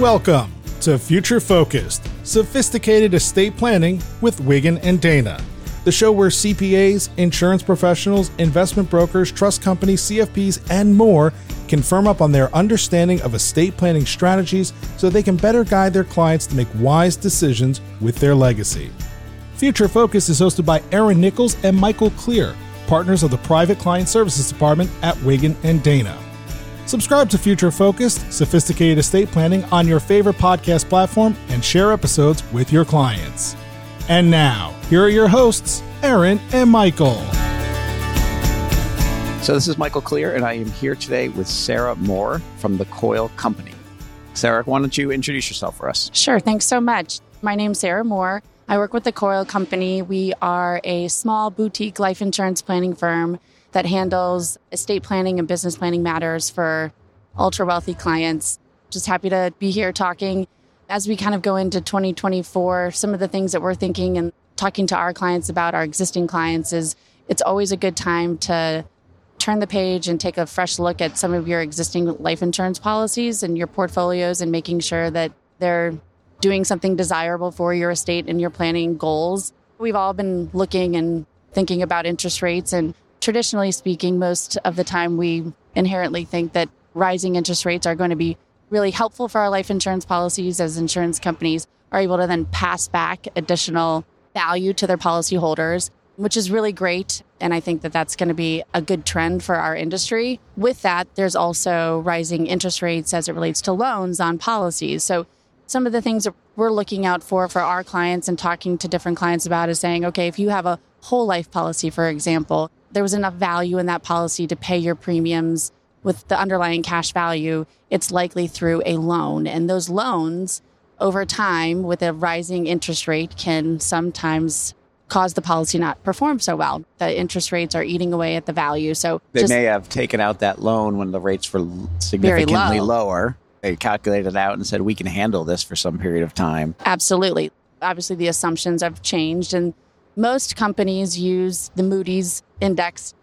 Welcome to Future Focused, sophisticated estate planning with Wiggin and Dana, the show where CPAs, insurance professionals, investment brokers, trust companies, CFPs, and more can firm up on their understanding of estate planning strategies so they can better guide their clients to make wise decisions with their legacy. Future Focus is hosted by Aaron Nichols and Michael Clear, partners of the Private Client Services Department at Wiggin and Dana. Subscribe to Future Focused, sophisticated estate planning on your favorite podcast platform and share episodes with your clients. And now, here are your hosts, Aaron and Michael. So, this is Michael Clear, and I am here today with Sarah Moore from the Coyle Company. Sarah, why don't you introduce yourself for us? Sure. Thanks so much. My name's Sarah Moore. I work with the Coyle Company. We are a small boutique life insurance planning firm that handles estate planning and business planning matters for ultra wealthy clients. Just happy to be here talking as we kind of go into 2024. Some of the things that we're thinking and talking to our clients about, our existing clients, is it's always a good time to turn the page and take a fresh look at some of your existing life insurance policies and your portfolios and making sure that they're doing something desirable for your estate and your planning goals. We've all been looking and thinking about interest rates and traditionally speaking, most of the time we inherently think that rising interest rates are going to be really helpful for our life insurance policies as insurance companies are able to then pass back additional value to their policyholders, which is really great. And I think that that's going to be a good trend for our industry. With that, there's also rising interest rates as it relates to loans on policies. So some of the things that we're looking out for for our clients and talking to different clients about is saying, okay, if you have a whole life policy, for example, there was enough value in that policy to pay your premiums with the underlying cash value, it's likely through a loan. And those loans, over time, with a rising interest rate, can sometimes cause the policy not perform so well. The interest rates are eating away at the value. So they may have taken out that loan when the rates were significantly low. lower. They calculated it out and said we can handle this for some period of time. Absolutely. Obviously, the assumptions have changed, and most companies use the Moody's index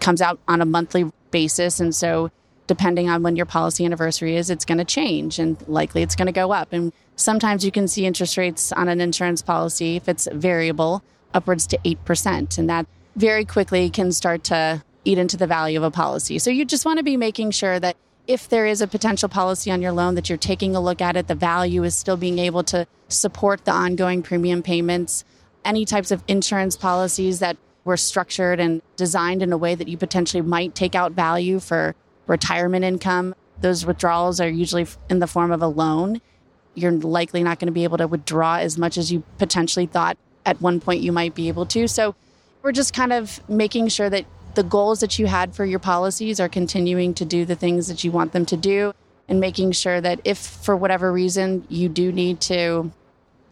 comes out on a monthly basis. And so, depending on when your policy anniversary is, it's going to change and likely it's going to go up. And sometimes you can see interest rates on an insurance policy, if it's variable, upwards to 8%. And that very quickly can start to eat into the value of a policy. So, you just want to be making sure that if there is a potential policy on your loan that you're taking a look at it, the value is still being able to support the ongoing premium payments. Any types of insurance policies that were structured and designed in a way that you potentially might take out value for retirement income. Those withdrawals are usually in the form of a loan. You're likely not going to be able to withdraw as much as you potentially thought at one point you might be able to. So we're just kind of making sure that the goals that you had for your policies are continuing to do the things that you want them to do and making sure that if for whatever reason you do need to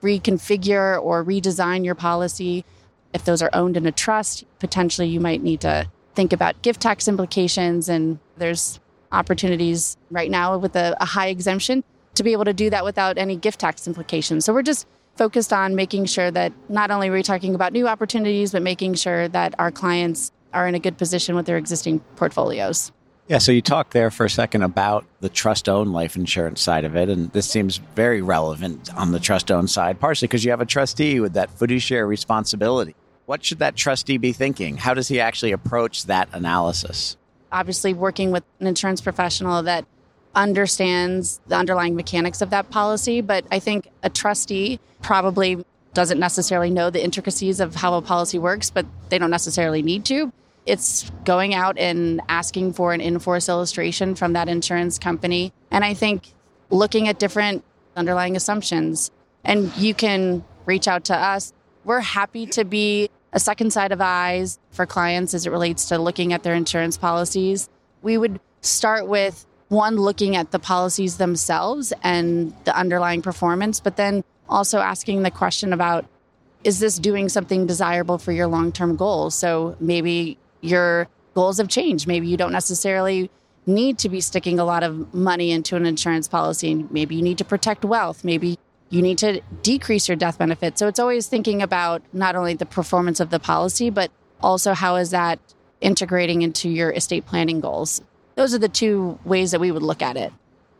reconfigure or redesign your policy if those are owned in a trust, potentially you might need to think about gift tax implications. And there's opportunities right now with a, a high exemption to be able to do that without any gift tax implications. So we're just focused on making sure that not only are we talking about new opportunities, but making sure that our clients are in a good position with their existing portfolios. Yeah, so you talked there for a second about the trust owned life insurance side of it. And this seems very relevant on the trust owned side, partially because you have a trustee with that fiduciary responsibility. What should that trustee be thinking? How does he actually approach that analysis? Obviously, working with an insurance professional that understands the underlying mechanics of that policy. But I think a trustee probably doesn't necessarily know the intricacies of how a policy works, but they don't necessarily need to it's going out and asking for an in-force illustration from that insurance company. And I think looking at different underlying assumptions. And you can reach out to us. We're happy to be a second side of eyes for clients as it relates to looking at their insurance policies. We would start with one, looking at the policies themselves and the underlying performance, but then also asking the question about is this doing something desirable for your long term goals? So maybe your goals have changed. Maybe you don't necessarily need to be sticking a lot of money into an insurance policy. Maybe you need to protect wealth. Maybe you need to decrease your death benefit. So it's always thinking about not only the performance of the policy, but also how is that integrating into your estate planning goals. Those are the two ways that we would look at it.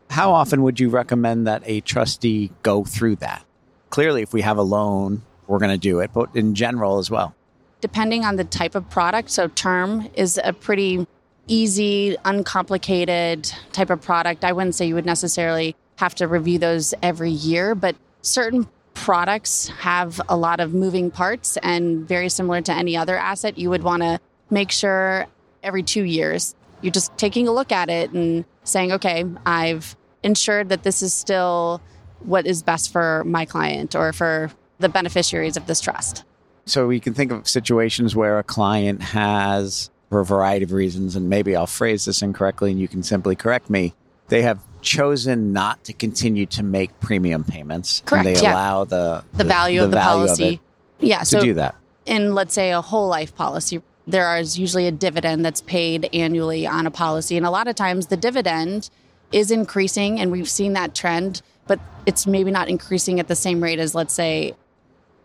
How often would you recommend that a trustee go through that? Clearly, if we have a loan, we're going to do it, but in general as well. Depending on the type of product, so term is a pretty easy, uncomplicated type of product. I wouldn't say you would necessarily have to review those every year, but certain products have a lot of moving parts and very similar to any other asset, you would want to make sure every two years you're just taking a look at it and saying, okay, I've ensured that this is still what is best for my client or for the beneficiaries of this trust. So we can think of situations where a client has, for a variety of reasons, and maybe I'll phrase this incorrectly and you can simply correct me, they have chosen not to continue to make premium payments. Correct. And they yeah. allow the, the, value of the value policy. Of yeah. to so do that. in let's say a whole life policy, there is usually a dividend that's paid annually on a policy. And a lot of times the dividend is increasing and we've seen that trend, but it's maybe not increasing at the same rate as let's say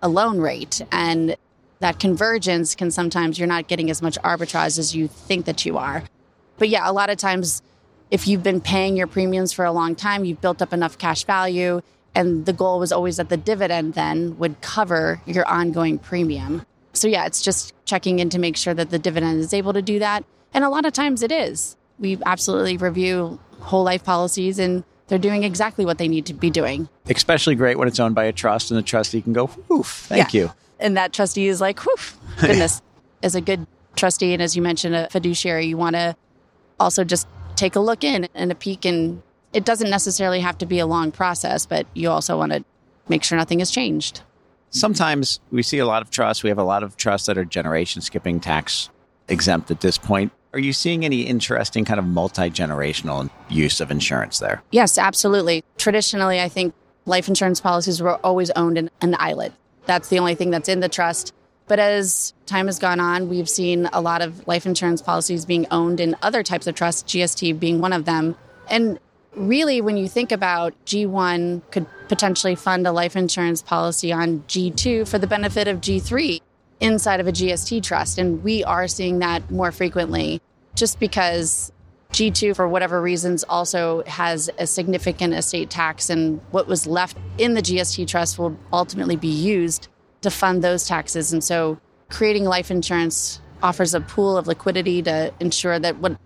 a loan rate. And that convergence can sometimes you're not getting as much arbitrage as you think that you are. But yeah, a lot of times if you've been paying your premiums for a long time, you've built up enough cash value. And the goal was always that the dividend then would cover your ongoing premium. So, yeah, it's just checking in to make sure that the dividend is able to do that. And a lot of times it is. We absolutely review whole life policies and they're doing exactly what they need to be doing. Especially great when it's owned by a trust and the trustee can go, "Oof, thank Yeah. you. And that trustee is like, whew, goodness. as a good trustee, and as you mentioned, a fiduciary, you want to also just take a look in and a peek. And it doesn't necessarily have to be a long process, but you also want to make sure nothing has changed. Sometimes we see a lot of trusts. We have a lot of trusts that are generation skipping tax exempt at this point. Are you seeing any interesting kind of multi generational use of insurance there? Yes, absolutely. Traditionally, I think life insurance policies were always owned in an ILIT. That's the only thing that's in the trust. But as time has gone on, we've seen a lot of life insurance policies being owned in other types of trusts, GST being one of them. And really, when you think about G1 could potentially fund a life insurance policy on G2 for the benefit of G3 inside of a GST trust. And we are seeing that more frequently just because G2, for whatever reasons, also has a significant estate tax, and what was left in the GST trust will ultimately be used to fund those taxes. And so, creating life insurance offers a pool of liquidity to ensure that what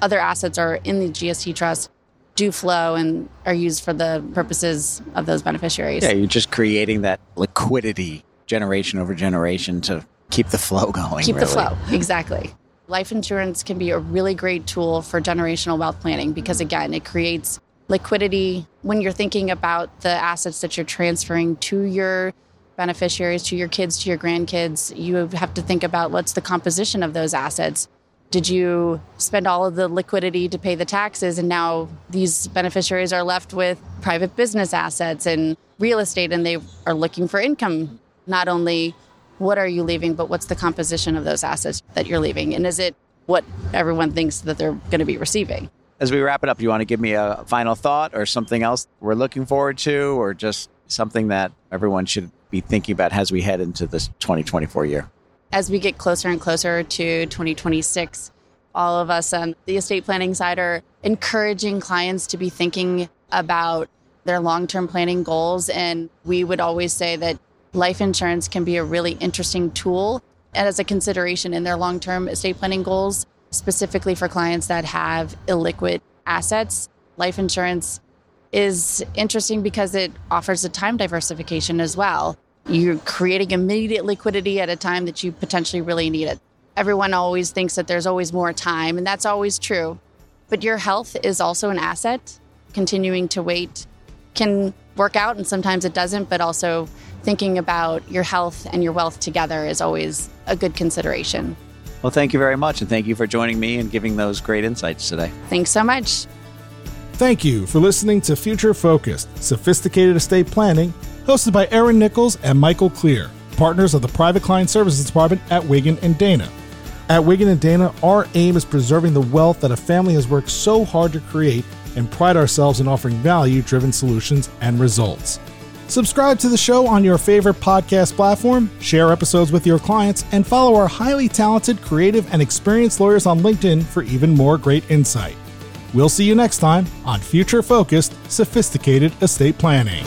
other assets are in the GST trust do flow and are used for the purposes of those beneficiaries. Yeah, you're just creating that liquidity generation over generation to keep the flow going. Keep the flow. Exactly. Life insurance can be a really great tool for generational wealth planning because, again, it creates liquidity when you're thinking about the assets that you're transferring to your beneficiaries, to your kids, to your grandkids. You have to think about what's the composition of those assets. Did you spend all of the liquidity to pay the taxes? And now these beneficiaries are left with private business assets and real estate, and they are looking for income. Not only what are you leaving, but what's the composition of those assets that you're leaving? And is it what everyone thinks that they're going to be receiving? As we wrap it up, do you want to give me a final thought or something else we're looking forward to, or just something that everyone should be thinking about as we head into this 2024 year? As we get closer and closer to 2026, all of us on the estate planning side are encouraging clients to be thinking about their long term planning goals. And we would always say that life insurance can be a really interesting tool as a consideration in their long term estate planning goals, specifically for clients that have illiquid assets. Life insurance is interesting because it offers a time diversification as well. You're creating immediate liquidity at a time that you potentially really need it. Everyone always thinks that there's always more time, and that's always true. But your health is also an asset. Continuing to wait can work out, and sometimes it doesn't, but also thinking about your health and your wealth together is always a good consideration. Well, thank you very much. And thank you for joining me and giving those great insights today. Thanks so much. Thank you for listening to Future Focused Sophisticated Estate Planning, hosted by Aaron Nichols and Michael Clear, partners of the Private Client Services Department at Wiggin and Dana. At Wiggin and Dana, our aim is preserving the wealth that a family has worked so hard to create and pride ourselves in offering value driven solutions and results. Subscribe to the show on your favorite podcast platform, share episodes with your clients, and follow our highly talented, creative, and experienced lawyers on LinkedIn for even more great insight. We'll see you next time on Future Focused Sophisticated Estate Planning.